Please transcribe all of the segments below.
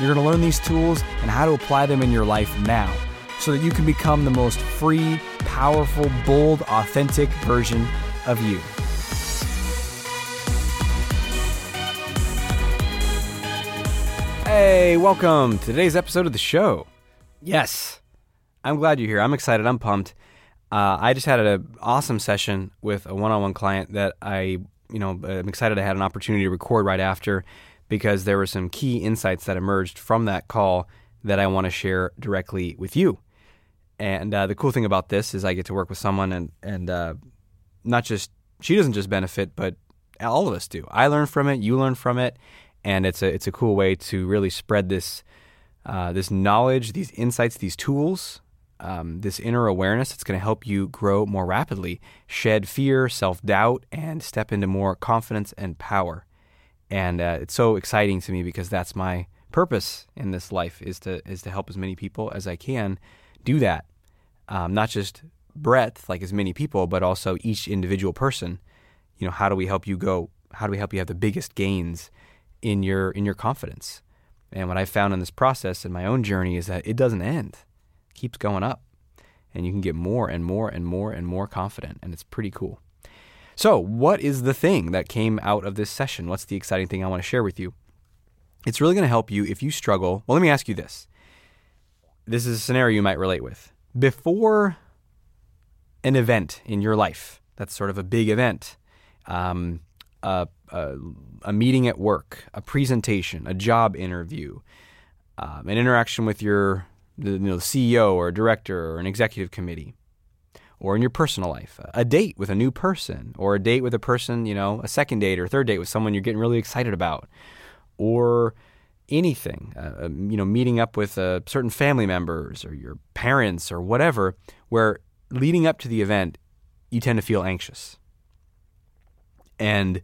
You're going to learn these tools and how to apply them in your life now so that you can become the most free, powerful, bold, authentic version of you. Hey, welcome to today's episode of the show. Yes, I'm glad you're here. I'm excited. I'm pumped. Uh, I just had an awesome session with a one-on-one client that I, you know, I'm excited I had an opportunity to record right after because there were some key insights that emerged from that call that I want to share directly with you. And uh, the cool thing about this is I get to work with someone and and uh, not just she doesn't just benefit, but all of us do. I learn from it, you learn from it, and it's a it's a cool way to really spread this uh, this knowledge, these insights, these tools, um, this inner awareness. It's going to help you grow more rapidly, shed fear, self doubt, and step into more confidence and power. And uh, it's so exciting to me because that's my purpose in this life is to is to help as many people as I can do that. Um, not just breadth, like as many people, but also each individual person. You know, how do we help you go? How do we help you have the biggest gains in your in your confidence? And what I found in this process in my own journey is that it doesn't end; it keeps going up, and you can get more and more and more and more confident, and it's pretty cool. So, what is the thing that came out of this session? What's the exciting thing I want to share with you? It's really going to help you if you struggle. Well, let me ask you this this is a scenario you might relate with. Before an event in your life, that's sort of a big event, um, a, a, a, meeting at work, a presentation, a job interview, um, an interaction with your you know, CEO or director or an executive committee, or in your personal life, a date with a new person, or a date with a person, you know, a second date or third date with someone you're getting really excited about, or anything, uh, um, you know, meeting up with uh, certain family members or your parents or whatever, where leading up to the event, you tend to feel anxious. And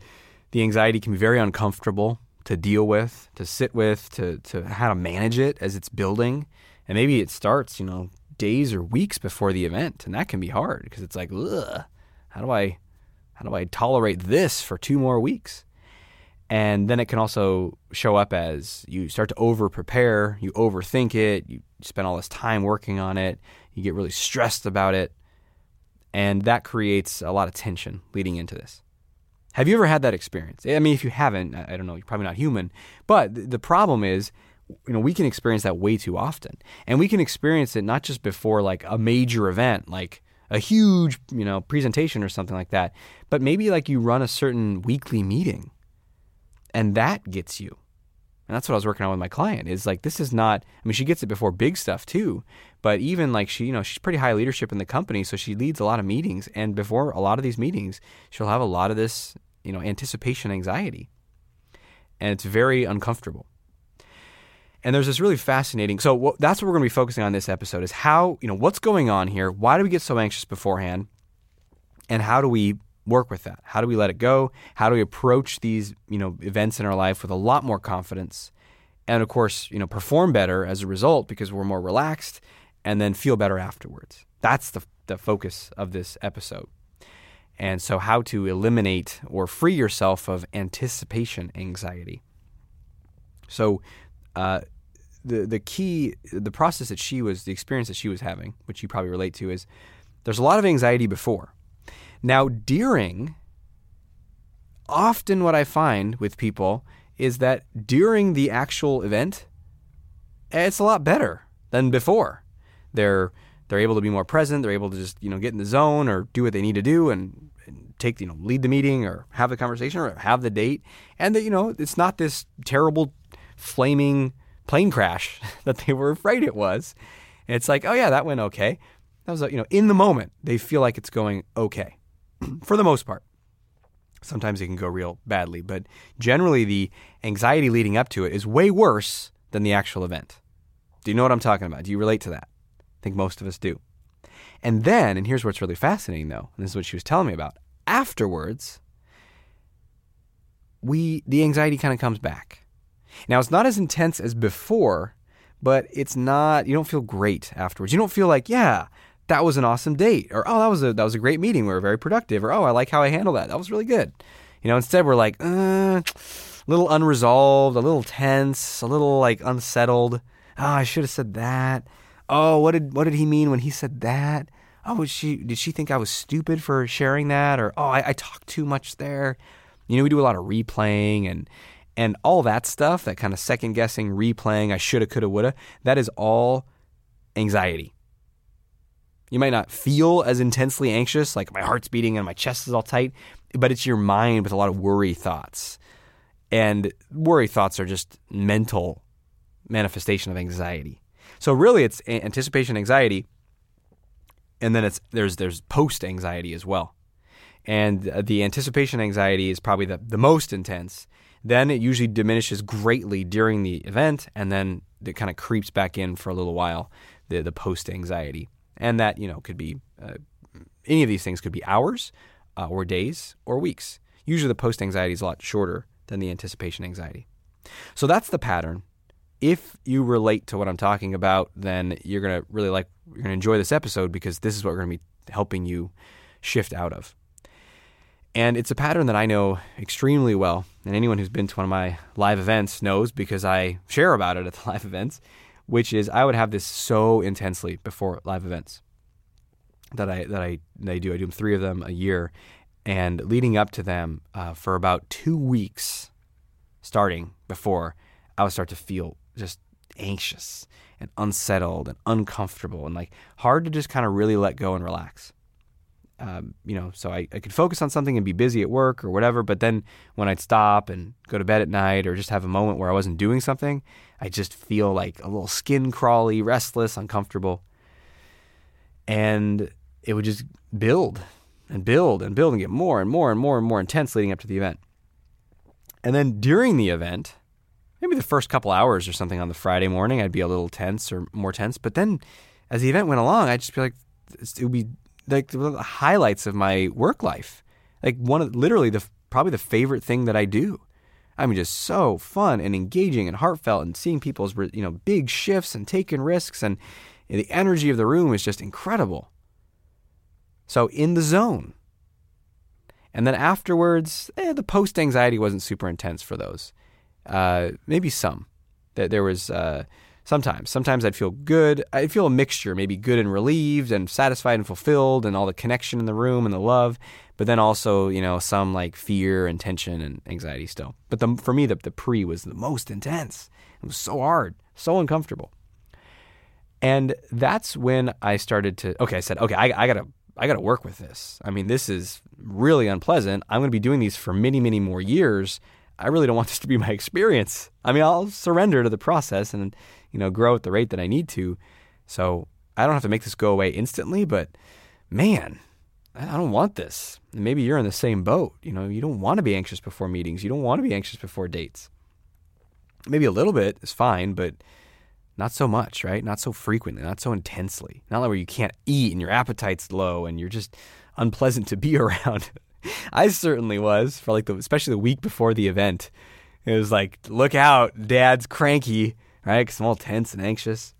the anxiety can be very uncomfortable to deal with, to sit with, to, to how to manage it as it's building. And maybe it starts, you know, days or weeks before the event. And that can be hard because it's like, ugh, how do I, how do I tolerate this for two more weeks? And then it can also show up as you start to over prepare, you overthink it, you spend all this time working on it, you get really stressed about it, and that creates a lot of tension leading into this. Have you ever had that experience? I mean, if you haven't, I don't know, you're probably not human. But the problem is, you know, we can experience that way too often. And we can experience it not just before like a major event, like a huge, you know, presentation or something like that, but maybe like you run a certain weekly meeting and that gets you. And that's what I was working on with my client is like, this is not, I mean, she gets it before big stuff too, but even like she, you know, she's pretty high leadership in the company. So she leads a lot of meetings. And before a lot of these meetings, she'll have a lot of this, you know, anticipation anxiety. And it's very uncomfortable. And there's this really fascinating. So that's what we're going to be focusing on this episode is how, you know, what's going on here? Why do we get so anxious beforehand? And how do we work with that? How do we let it go? How do we approach these, you know, events in our life with a lot more confidence? And of course, you know, perform better as a result because we're more relaxed and then feel better afterwards. That's the, the focus of this episode. And so, how to eliminate or free yourself of anticipation anxiety. So, uh, the the key, the process that she was, the experience that she was having, which you probably relate to, is there's a lot of anxiety before. Now, during, often what I find with people is that during the actual event, it's a lot better than before. They're they're able to be more present. They're able to just you know get in the zone or do what they need to do and, and take you know lead the meeting or have the conversation or have the date. And that you know it's not this terrible flaming plane crash that they were afraid it was. And it's like oh yeah that went okay. That was you know in the moment they feel like it's going okay. for the most part. Sometimes it can go real badly, but generally the anxiety leading up to it is way worse than the actual event. Do you know what I'm talking about? Do you relate to that? I think most of us do. And then, and here's what's really fascinating though, and this is what she was telling me about. Afterwards, we the anxiety kind of comes back. Now it's not as intense as before, but it's not you don't feel great afterwards. You don't feel like, yeah, that was an awesome date or oh, that was a that was a great meeting. We were very productive or oh, I like how I handled that. That was really good. You know, instead we're like, uh, a little unresolved, a little tense, a little like unsettled. Oh, I should have said that. Oh, what did what did he mean when he said that? Oh, she did she think I was stupid for sharing that? Or oh, I, I talked too much there. You know, we do a lot of replaying and and all that stuff, that kind of second guessing, replaying, I shoulda, coulda, woulda, that is all anxiety. You might not feel as intensely anxious, like my heart's beating and my chest is all tight, but it's your mind with a lot of worry thoughts. And worry thoughts are just mental manifestation of anxiety. So really it's anticipation anxiety and then it's there's there's post anxiety as well. And uh, the anticipation anxiety is probably the, the most intense. Then it usually diminishes greatly during the event and then it kind of creeps back in for a little while, the the post anxiety. And that, you know, could be uh, any of these things could be hours uh, or days or weeks. Usually the post anxiety is a lot shorter than the anticipation anxiety. So that's the pattern. If you relate to what I'm talking about, then you're going to really like, you're going to enjoy this episode because this is what we're going to be helping you shift out of. And it's a pattern that I know extremely well. And anyone who's been to one of my live events knows because I share about it at the live events which is I would have this so intensely before live events that I that I that I do. I do three of them a year, and leading up to them uh, for about two weeks, starting before, I would start to feel just anxious and unsettled and uncomfortable and like hard to just kind of really let go and relax. Um, you know, so I, I could focus on something and be busy at work or whatever. But then when I'd stop and go to bed at night or just have a moment where I wasn't doing something, I just feel like a little skin crawly, restless, uncomfortable. And it would just build and build and build and get more and more and more and more intense leading up to the event. And then during the event, maybe the first couple hours or something on the Friday morning, I'd be a little tense or more tense. But then as the event went along, I'd just be like, it would be like the highlights of my work life. Like one of literally the probably the favorite thing that I do. I mean, just so fun and engaging and heartfelt, and seeing people's you know big shifts and taking risks, and the energy of the room is just incredible. So in the zone. And then afterwards, eh, the post anxiety wasn't super intense for those. Uh, maybe some. That there was uh, Sometimes. Sometimes I'd feel good. I'd feel a mixture, maybe good and relieved and satisfied and fulfilled and all the connection in the room and the love, but then also, you know, some like fear and tension and anxiety still. But the, for me, the, the pre was the most intense. It was so hard, so uncomfortable. And that's when I started to, okay, I said, okay, I, I gotta, I gotta work with this. I mean, this is really unpleasant. I'm gonna be doing these for many, many more years. I really don't want this to be my experience. I mean, I'll surrender to the process and you know, grow at the rate that I need to. So I don't have to make this go away instantly, but man, I don't want this. maybe you're in the same boat. You know, you don't want to be anxious before meetings. You don't want to be anxious before dates. Maybe a little bit is fine, but not so much, right? Not so frequently, not so intensely. Not like where you can't eat and your appetite's low and you're just unpleasant to be around. I certainly was for like the, especially the week before the event. It was like, look out, dad's cranky right? Because I'm all tense and anxious.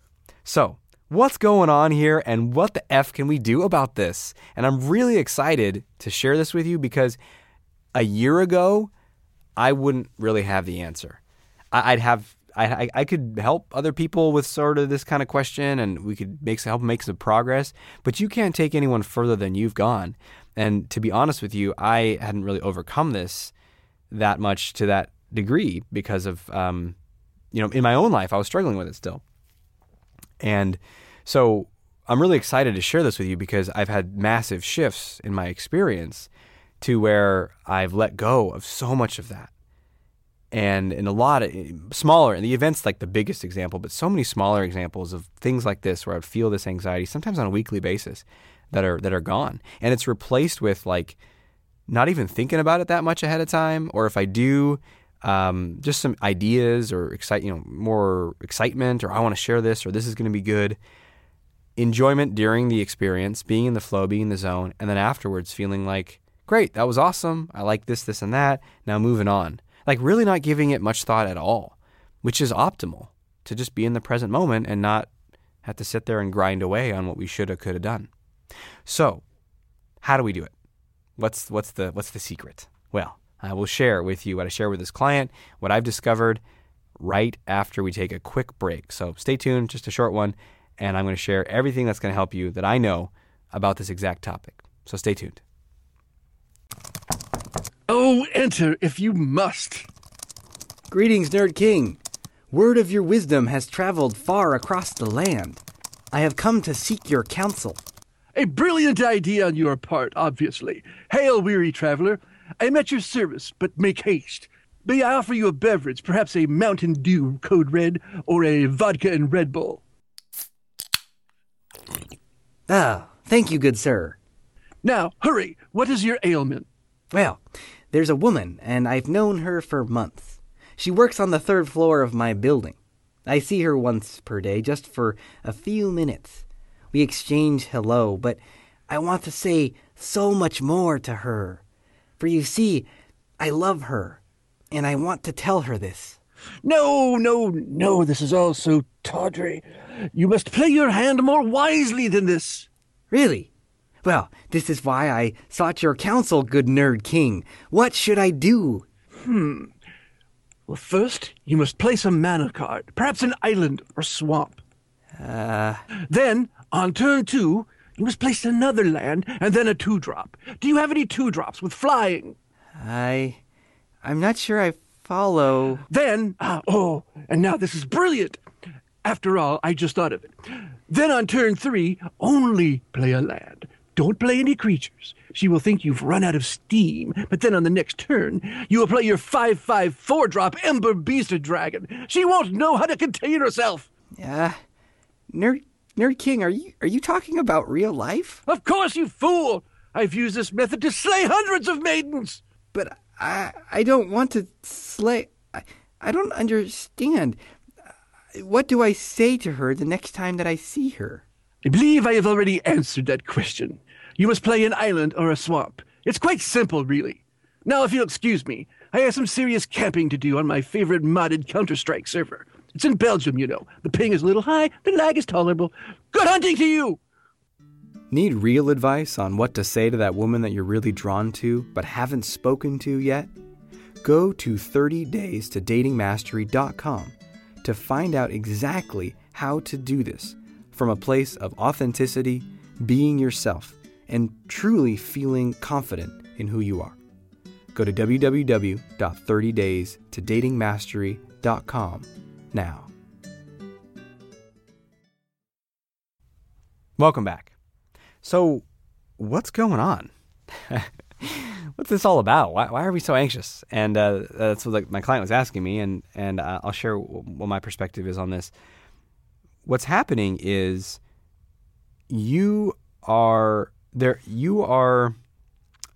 So, what's going on here and what the F can we do about this? And I'm really excited to share this with you because a year ago, I wouldn't really have the answer. I'd have I, I could help other people with sort of this kind of question, and we could make help make some progress. But you can't take anyone further than you've gone. And to be honest with you, I hadn't really overcome this that much to that degree because of um, you know, in my own life, I was struggling with it still. And so I'm really excited to share this with you because I've had massive shifts in my experience to where I've let go of so much of that. And in a lot of smaller, and the event's like the biggest example, but so many smaller examples of things like this where I feel this anxiety, sometimes on a weekly basis, that are that are gone. And it's replaced with like not even thinking about it that much ahead of time, or if I do, um, just some ideas or excite, you know, more excitement, or I want to share this, or this is going to be good. Enjoyment during the experience, being in the flow, being in the zone, and then afterwards feeling like, great, that was awesome. I like this, this, and that. Now moving on. Like really not giving it much thought at all, which is optimal to just be in the present moment and not have to sit there and grind away on what we should have, could have done. So, how do we do it? What's what's the what's the secret? Well, I will share with you what I share with this client, what I've discovered right after we take a quick break. So stay tuned, just a short one, and I'm going to share everything that's going to help you that I know about this exact topic. So stay tuned. Oh, enter if you must. Greetings, Nerd King. Word of your wisdom has traveled far across the land. I have come to seek your counsel. A brilliant idea on your part, obviously. Hail, weary traveler. I am at your service, but make haste. May I offer you a beverage, perhaps a Mountain Dew Code Red or a vodka and Red Bull? Ah, thank you, good sir. Now, hurry. What is your ailment? Well, there's a woman, and I've known her for months. She works on the third floor of my building. I see her once per day, just for a few minutes. We exchange hello, but I want to say so much more to her. For you see, I love her, and I want to tell her this. No, no, no, this is all so tawdry. You must play your hand more wisely than this. Really? Well, this is why I sought your counsel, good Nerd King. What should I do? Hmm. Well, first, you must place a mana card, perhaps an island or swamp. Uh. Then, on turn two, you must place another land and then a two drop. Do you have any two drops with flying? I. I'm not sure I follow. Then, ah, oh, and now this is brilliant. After all, I just thought of it. Then on turn three, only play a land. Don't play any creatures. She will think you've run out of steam, but then on the next turn, you will play your 5 5 4 drop Ember Beasted Dragon. She won't know how to contain herself. Yeah. Uh, Nerd Nerd King, are you are you talking about real life? Of course, you fool! I've used this method to slay hundreds of maidens. But I I don't want to slay. I, I don't understand. What do I say to her the next time that I see her? I believe I have already answered that question. You must play an island or a swamp. It's quite simple, really. Now, if you'll excuse me, I have some serious camping to do on my favorite modded Counter Strike server. It's in Belgium, you know. The ping is a little high, the lag is tolerable. Good hunting to you! Need real advice on what to say to that woman that you're really drawn to but haven't spoken to yet? Go to 30days to datingmastery.com to find out exactly how to do this from a place of authenticity, being yourself, and truly feeling confident in who you are. Go to www.30days-to-datingmastery.com now. Welcome back. So, what's going on? what's this all about? Why, why, are we so anxious? And uh, that's what my client was asking me, and and uh, I'll share what my perspective is on this. What's happening is you are there. You are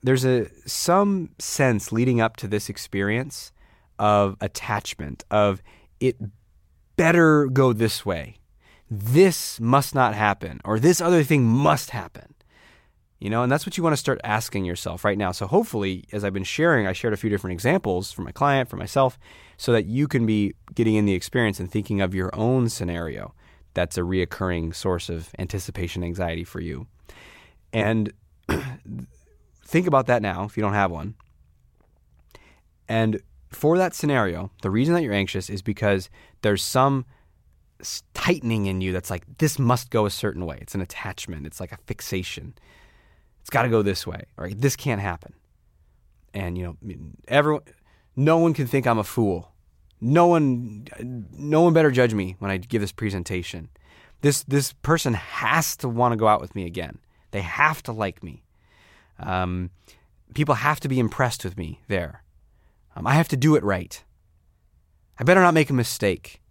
there's a some sense leading up to this experience of attachment of it better go this way. This must not happen, or this other thing must happen. You know, and that's what you want to start asking yourself right now. So, hopefully, as I've been sharing, I shared a few different examples for my client, for myself, so that you can be getting in the experience and thinking of your own scenario that's a reoccurring source of anticipation anxiety for you. And think about that now if you don't have one. And for that scenario, the reason that you're anxious is because there's some tightening in you that's like, this must go a certain way. It's an attachment, it's like a fixation. It's got to go this way, or this can't happen. And, you know, everyone, no one can think I'm a fool. No one, no one better judge me when I give this presentation. This, this person has to want to go out with me again. They have to like me. Um, people have to be impressed with me there. Um, I have to do it right. I better not make a mistake.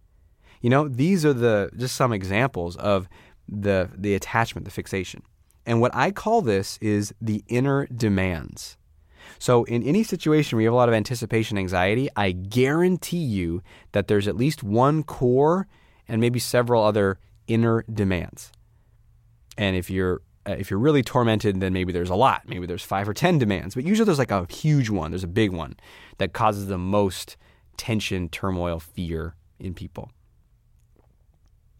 You know, these are the just some examples of the the attachment, the fixation. And what I call this is the inner demands. So, in any situation where you have a lot of anticipation anxiety, I guarantee you that there's at least one core and maybe several other inner demands. And if you're uh, if you're really tormented, then maybe there's a lot. Maybe there's five or ten demands, but usually there's like a huge one. There's a big one that causes the most tension, turmoil, fear in people.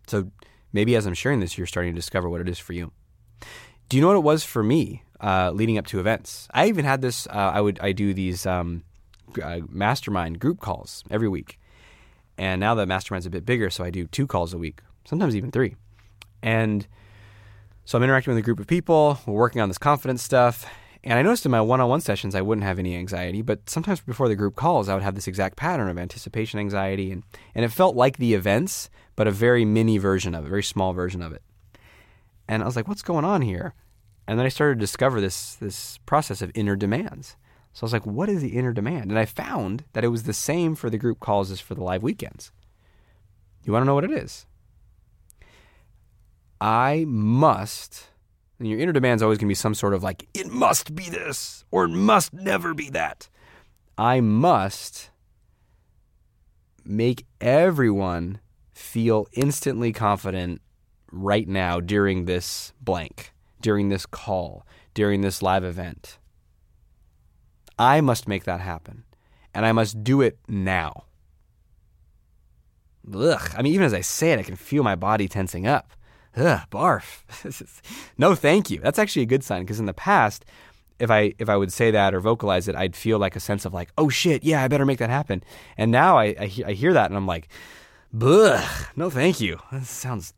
So maybe as I'm sharing this, you're starting to discover what it is for you. Do you know what it was for me uh, leading up to events? I even had this. Uh, I would I do these um, uh, mastermind group calls every week, and now the mastermind's a bit bigger, so I do two calls a week, sometimes even three. And so I'm interacting with a group of people. We're working on this confidence stuff. And I noticed in my one on one sessions, I wouldn't have any anxiety, but sometimes before the group calls, I would have this exact pattern of anticipation anxiety. And, and it felt like the events, but a very mini version of it, a very small version of it. And I was like, what's going on here? And then I started to discover this, this process of inner demands. So I was like, what is the inner demand? And I found that it was the same for the group calls as for the live weekends. You want to know what it is? I must, and your inner demand is always going to be some sort of like, it must be this or it must never be that. I must make everyone feel instantly confident right now during this blank, during this call, during this live event. I must make that happen. And I must do it now. Ugh. I mean, even as I say it, I can feel my body tensing up. Ugh, barf. no, thank you. That's actually a good sign because in the past, if I if I would say that or vocalize it, I'd feel like a sense of like, oh shit, yeah, I better make that happen. And now I I, I hear that and I'm like, Bleh, no, thank you. That sounds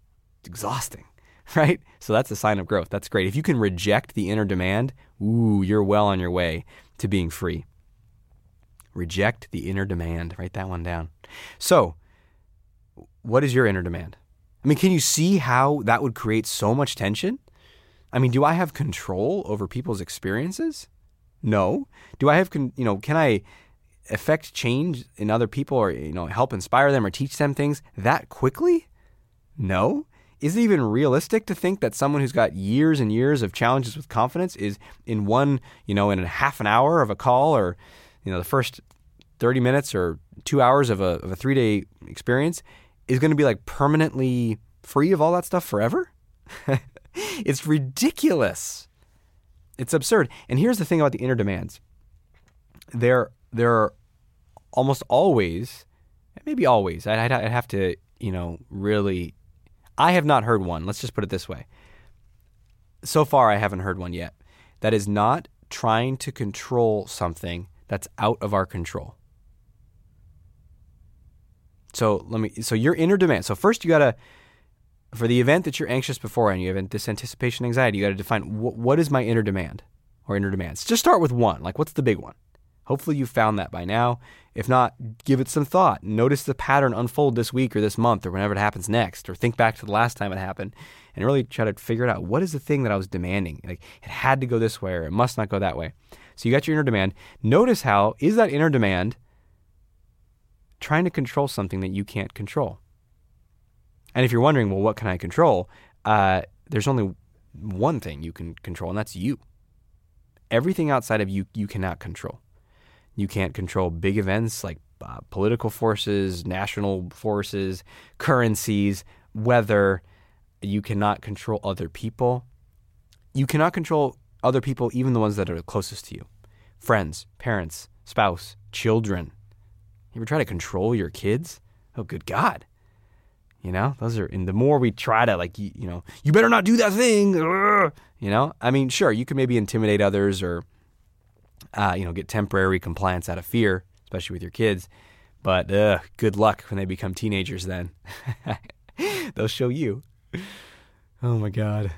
exhausting, right? So that's a sign of growth. That's great. If you can reject the inner demand, ooh, you're well on your way to being free. Reject the inner demand. Write that one down. So, what is your inner demand? I mean, can you see how that would create so much tension? I mean, do I have control over people's experiences? No. Do I have, con- you know, can I affect change in other people or, you know, help inspire them or teach them things that quickly? No. Is it even realistic to think that someone who's got years and years of challenges with confidence is in one, you know, in a half an hour of a call or, you know, the first 30 minutes or two hours of a, of a three day experience is going to be like permanently free of all that stuff forever? it's ridiculous. It's absurd. And here's the thing about the inner demands. There, there are almost always, maybe always. I'd, I'd have to, you know, really. I have not heard one. Let's just put it this way. So far, I haven't heard one yet. That is not trying to control something that's out of our control. So let me. So your inner demand. So first, you gotta for the event that you're anxious before and you have this anticipation anxiety. You got to define wh- what is my inner demand or inner demands. Just start with one. Like what's the big one? Hopefully you found that by now. If not, give it some thought. Notice the pattern unfold this week or this month or whenever it happens next, or think back to the last time it happened and really try to figure it out. What is the thing that I was demanding? Like it had to go this way or it must not go that way. So you got your inner demand. Notice how is that inner demand trying to control something that you can't control. And if you're wondering, well, what can I control? Uh, there's only one thing you can control, and that's you. Everything outside of you, you cannot control. You can't control big events like uh, political forces, national forces, currencies, weather. You cannot control other people. You cannot control other people, even the ones that are closest to you friends, parents, spouse, children, you ever try to control your kids? Oh, good God. You know, those are, and the more we try to, like, you, you know, you better not do that thing. You know, I mean, sure, you can maybe intimidate others or, uh, you know, get temporary compliance out of fear, especially with your kids. But uh, good luck when they become teenagers then. They'll show you. Oh my God.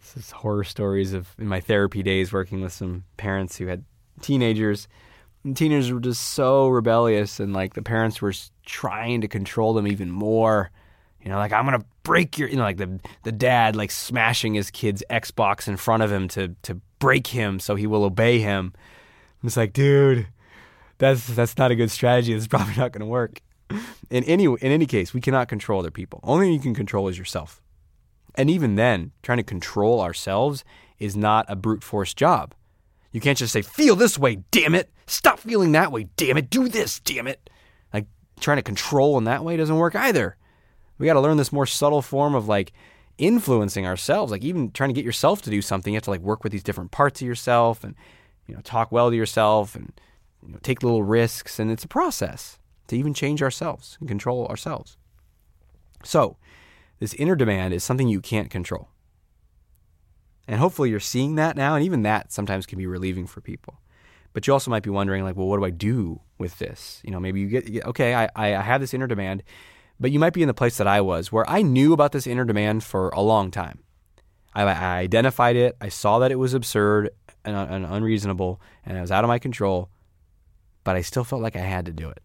This is horror stories of in my therapy days working with some parents who had teenagers and teenagers were just so rebellious, and like the parents were trying to control them even more. You know, like I'm gonna break your, you know, like the the dad like smashing his kid's Xbox in front of him to to break him so he will obey him. It's like, dude, that's that's not a good strategy. It's probably not gonna work. In any in any case, we cannot control other people. Only you can control is yourself. And even then, trying to control ourselves is not a brute force job. You can't just say, feel this way, damn it. Stop feeling that way, damn it. Do this, damn it. Like trying to control in that way doesn't work either. We got to learn this more subtle form of like influencing ourselves. Like even trying to get yourself to do something, you have to like work with these different parts of yourself and, you know, talk well to yourself and you know, take little risks. And it's a process to even change ourselves and control ourselves. So, this inner demand is something you can't control. And hopefully you're seeing that now. And even that sometimes can be relieving for people. But you also might be wondering, like, well, what do I do with this? You know, maybe you get, okay, I, I have this inner demand, but you might be in the place that I was where I knew about this inner demand for a long time. I, I identified it, I saw that it was absurd and, unreasonable, and it was out of my control, but I still felt like I had to do it.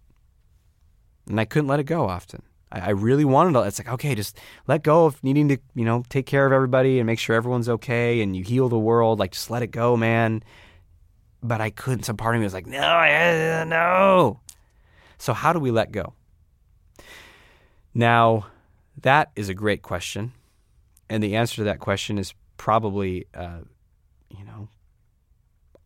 And I couldn't let it go often. I, really wanted to. It's like, okay, just let go of needing to, you know, take care of everybody and make sure everyone's okay and you heal the world. Like, just let it go, man. But I couldn't. Some part of me was like, no, I, no. So, how do we let go? Now, that is a great question. And the answer to that question is probably, uh, you know,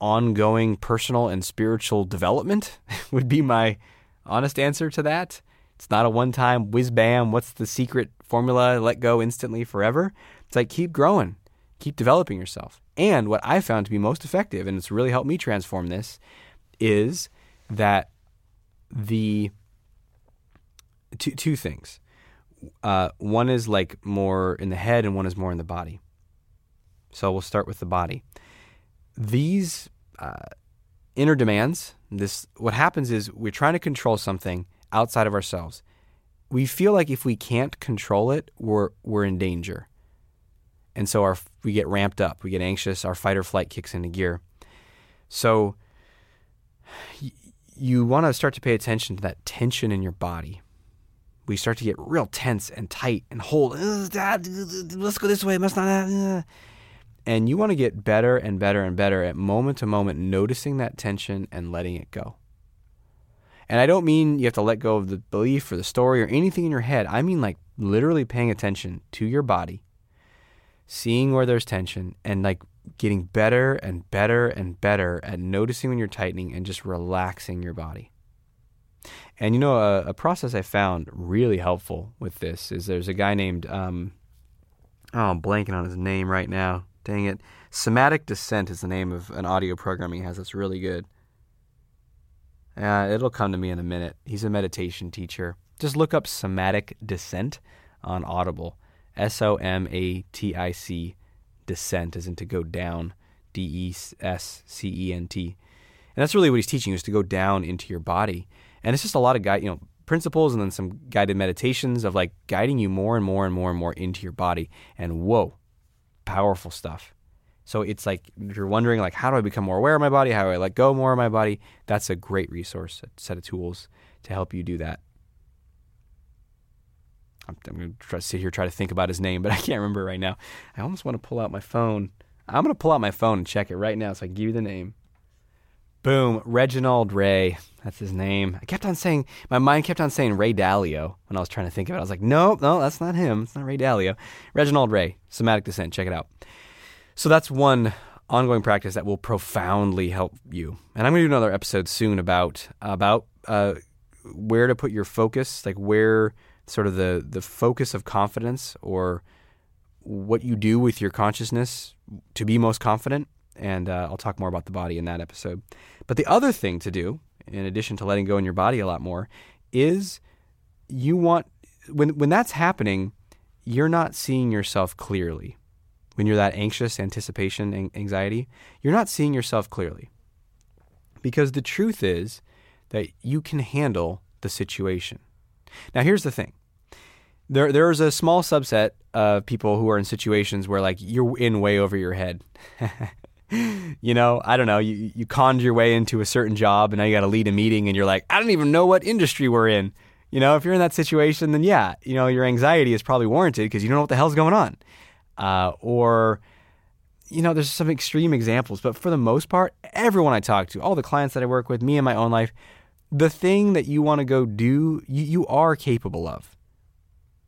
ongoing personal and spiritual development would be my honest answer to that. It's not a one time whiz bam, what's the secret formula, let go instantly forever. It's like keep growing, keep developing yourself. And what I found to be most effective, and it's really helped me transform this, is that the two, two things. Uh, one is like more in the head, and one is more in the body. So we'll start with the body. These uh, inner demands. This what happens is we're trying to control something outside of ourselves. We feel like if we can't control it, we're we're in danger. And so our we get ramped up, we get anxious, our fight or flight kicks into gear. So y- you want to start to pay attention to that tension in your body. We start to get real tense and tight and hold. Let's go this way. Must not. And you want to get better and better and better at moment to moment noticing that tension and letting it go. And I don't mean you have to let go of the belief or the story or anything in your head. I mean like literally paying attention to your body, seeing where there's tension, and like getting better and better and better at noticing when you're tightening and just relaxing your body. And you know, a, a process I found really helpful with this is there's a guy named, um, oh, I'm blanking on his name right now. Dang it. Somatic Descent is the name of an audio program he has that's really good. Uh, it'll come to me in a minute. He's a meditation teacher. Just look up Somatic Descent on Audible. S O M A T I C descent in to go down. D E S C E N T. And that's really what he's teaching is to go down into your body. And it's just a lot of guide, you know, principles and then some guided meditations of like guiding you more and more and more and more into your body. And whoa, powerful stuff. So it's like if you're wondering like how do I become more aware of my body? How do I let go more of my body? That's a great resource, a set of tools to help you do that. I'm, I'm going to try to sit here try to think about his name, but I can't remember right now. I almost want to pull out my phone. I'm going to pull out my phone and check it right now so I can give you the name. Boom, Reginald Ray. That's his name. I kept on saying, my mind kept on saying Ray Dalio when I was trying to think of it. I was like, no, no, that's not him. It's not Ray Dalio. Reginald Ray, Somatic Descent. Check it out. So that's one ongoing practice that will profoundly help you. And I'm going to do another episode soon about about uh, where to put your focus, like where sort of the the focus of confidence or what you do with your consciousness to be most confident. And uh, I'll talk more about the body in that episode. But the other thing to do, in addition to letting go in your body a lot more, is you want when when that's happening, you're not seeing yourself clearly when you're that anxious, anticipation, anxiety, you're not seeing yourself clearly. Because the truth is that you can handle the situation. Now, here's the thing there, there's a small subset of people who are in situations where, like, you're in way over your head. you know, I don't know, you, you conned your way into a certain job and now you got to lead a meeting and you're like, I don't even know what industry we're in. You know, if you're in that situation, then yeah, you know, your anxiety is probably warranted because you don't know what the hell's going on uh, or you know, there's some extreme examples, but for the most part, everyone I talk to, all the clients that I work with, me in my own life, the thing that you want to go do, you, you are capable of.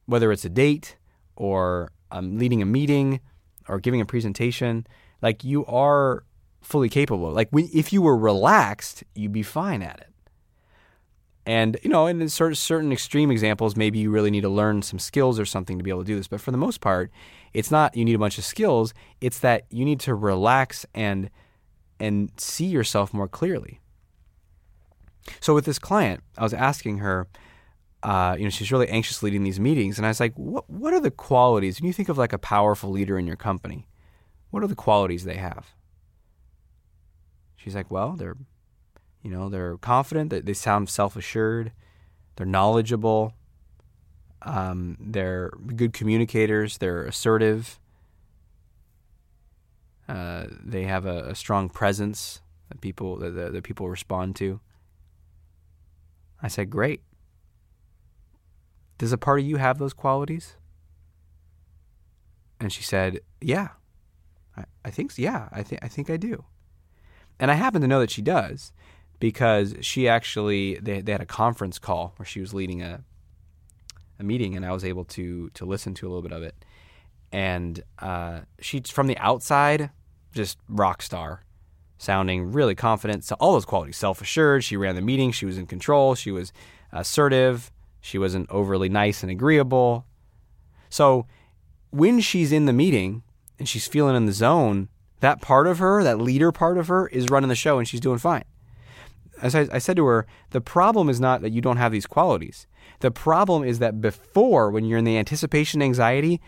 Whether it's a date or um, leading a meeting or giving a presentation, like you are fully capable. Like when, if you were relaxed, you'd be fine at it. And you know, in certain certain extreme examples, maybe you really need to learn some skills or something to be able to do this. But for the most part, it's not you need a bunch of skills. It's that you need to relax and and see yourself more clearly. So with this client, I was asking her, uh, you know, she's really anxious leading these meetings, and I was like, what what are the qualities? When you think of like a powerful leader in your company, what are the qualities they have? She's like, well, they're you know, they're confident, they sound self assured, they're knowledgeable, um, they're good communicators, they're assertive, uh, they have a, a, strong presence that people that, that people respond to. I said, great. Does a part of you have those qualities? And she said, yeah. I, I think yeah, I think I think I do. And I happen to know that she does because she actually they, they had a conference call where she was leading a a meeting and I was able to to listen to a little bit of it. And uh, she's from the outside, just rock star, sounding really confident. So all those qualities, self assured. She ran the meeting. She was in control. She was assertive. She wasn't overly nice and agreeable. So when she's in the meeting and she's feeling in the zone, that part of her, that leader part of her, is running the show and she's doing fine as I, I, said to her, the problem is not that you don't have these qualities. The problem is that before, when you're in the anticipation anxiety,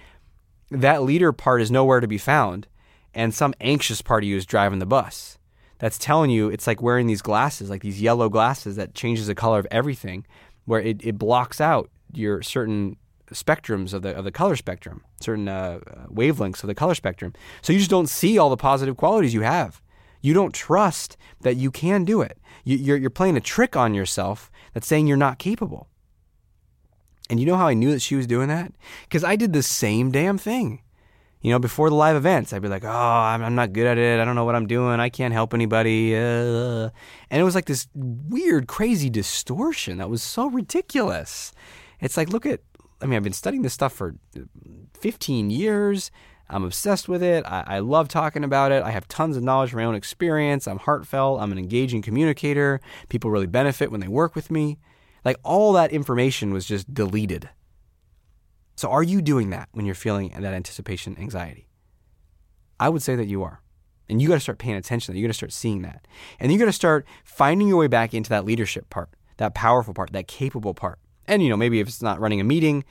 that leader part is nowhere to be found, and some anxious part of you is driving the bus. That's telling you it's like wearing these glasses, like these yellow glasses that changes the color of everything, where it, it blocks out your certain spectrums of the of the color spectrum, certain uh, wavelengths of the color spectrum. So you just don't see all the positive qualities you have. You don't trust that you can do it. You're, you're playing a trick on yourself that's saying you're not capable. And you know how I knew that she was doing that? Because I did the same damn thing. You know, before the live events, I'd be like, oh, I'm, I'm not good at it. I don't know what I'm doing. I can't help anybody. Uh. And it was like this weird, crazy distortion that was so ridiculous. It's like, look at, I mean, I've been studying this stuff for uh, 15 years. I'm obsessed with it. I, I, love talking about it. I have tons of knowledge from my own experience. I'm heartfelt. I'm an engaging communicator. People really benefit when they work with me. Like all that information was just deleted. So, are you doing that when you're feeling that anticipation anxiety? I would say that you are. And you got to start paying attention. You got to start seeing that. And you got to start finding your way back into that leadership part, that powerful part, that capable part. And, you know, maybe if it's not running a meeting,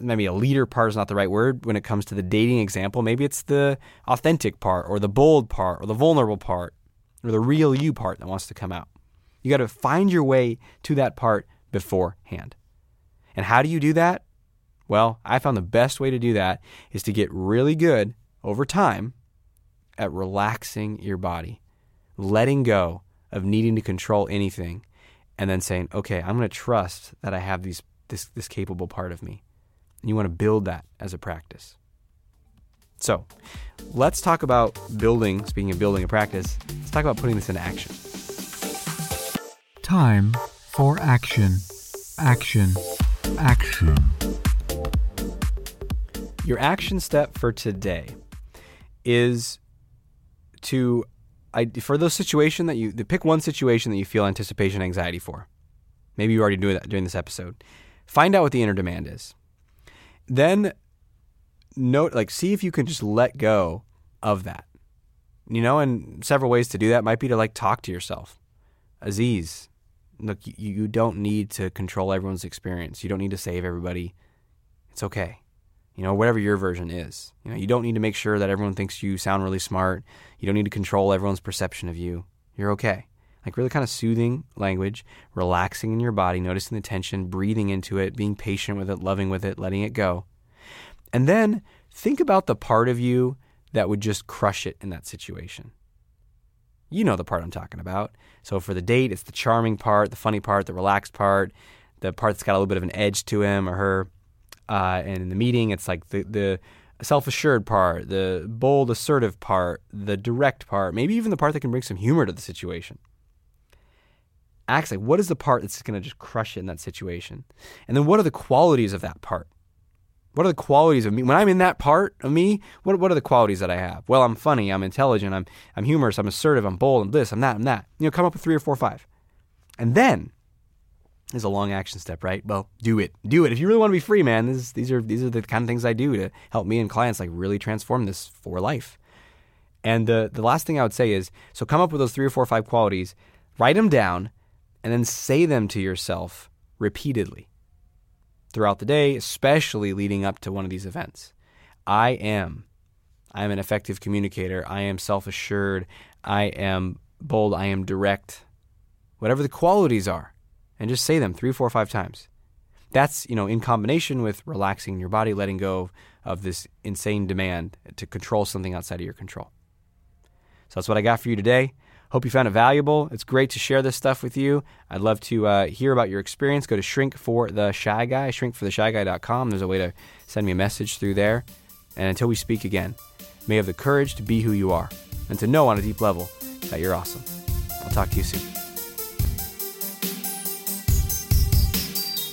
maybe a leader part is not the right word when it comes to the dating example. Maybe it's the authentic part or the bold part or the vulnerable part or the real you part that wants to come out. You got to find your way to that part beforehand. And how do you do that? Well, I found the best way to do that is to get really good over time at relaxing your body, letting go of needing to control anything, and then saying, okay, I'm going to trust that I have these, this, this capable part of me. And you want to build that as a practice. So let's talk about building, speaking of building a practice, let's talk about putting this into action. Time for action. Action. Action. Your action step for today is to I, for those situation that you pick one situation that you feel anticipation anxiety for. Maybe you already knew that during this episode. Find out what the inner demand is. Then note like see if you can just let go of that. You know and several ways to do that might be to like talk to yourself. Aziz look you, you don't need to control everyone's experience. You don't need to save everybody. It's okay you know whatever your version is you know you don't need to make sure that everyone thinks you sound really smart you don't need to control everyone's perception of you you're okay like really kind of soothing language, relaxing in your body, noticing the tension, breathing into it, being patient with it, loving with it, letting it go. And then think about the part of you that would just crush it in that situation. You know the part I'm talking about. So for the date, it's the charming part, the funny part, the relaxed part, the part that's got a little bit of an edge to him or her. Uh, and in the meeting, it's like the, the self assured part, the bold, assertive part, the direct part, maybe even the part that can bring some humor to the situation acts like what is the part that's going to just crush it in that situation and then what are the qualities of that part What are the qualities of me? When I'm in that part of me, what, what are the qualities that I have? Well, I'm funny, I'm intelligent, I'm, I'm humorous, I'm assertive, I'm bold, I'm this, I'm that, I'm that. You know, come up with three or four or five. And then is a long action step, right? Well, do it. Do it. If you really want to be free, man, this, these are these are the kind of things I do to help me and clients like really transform this for life. And the the last thing I would say is so come up with those three or four or five qualities, write them down, and then say them to yourself repeatedly throughout the day, especially leading up to one of these events. I am. I am an effective communicator. I am self assured. I am bold. I am direct. Whatever the qualities are and just say them three, four, five times. That's, you know, in combination with relaxing your body, letting go of this insane demand to control something outside of your control. So that's what I got for you today. Hope you found it valuable. It's great to share this stuff with you. I'd love to uh, hear about your experience. Go to Shrink for the Shy Guy, shrinkfortheshyguy.com. There's a way to send me a message through there. And until we speak again, may you have the courage to be who you are and to know on a deep level that you're awesome. I'll talk to you soon.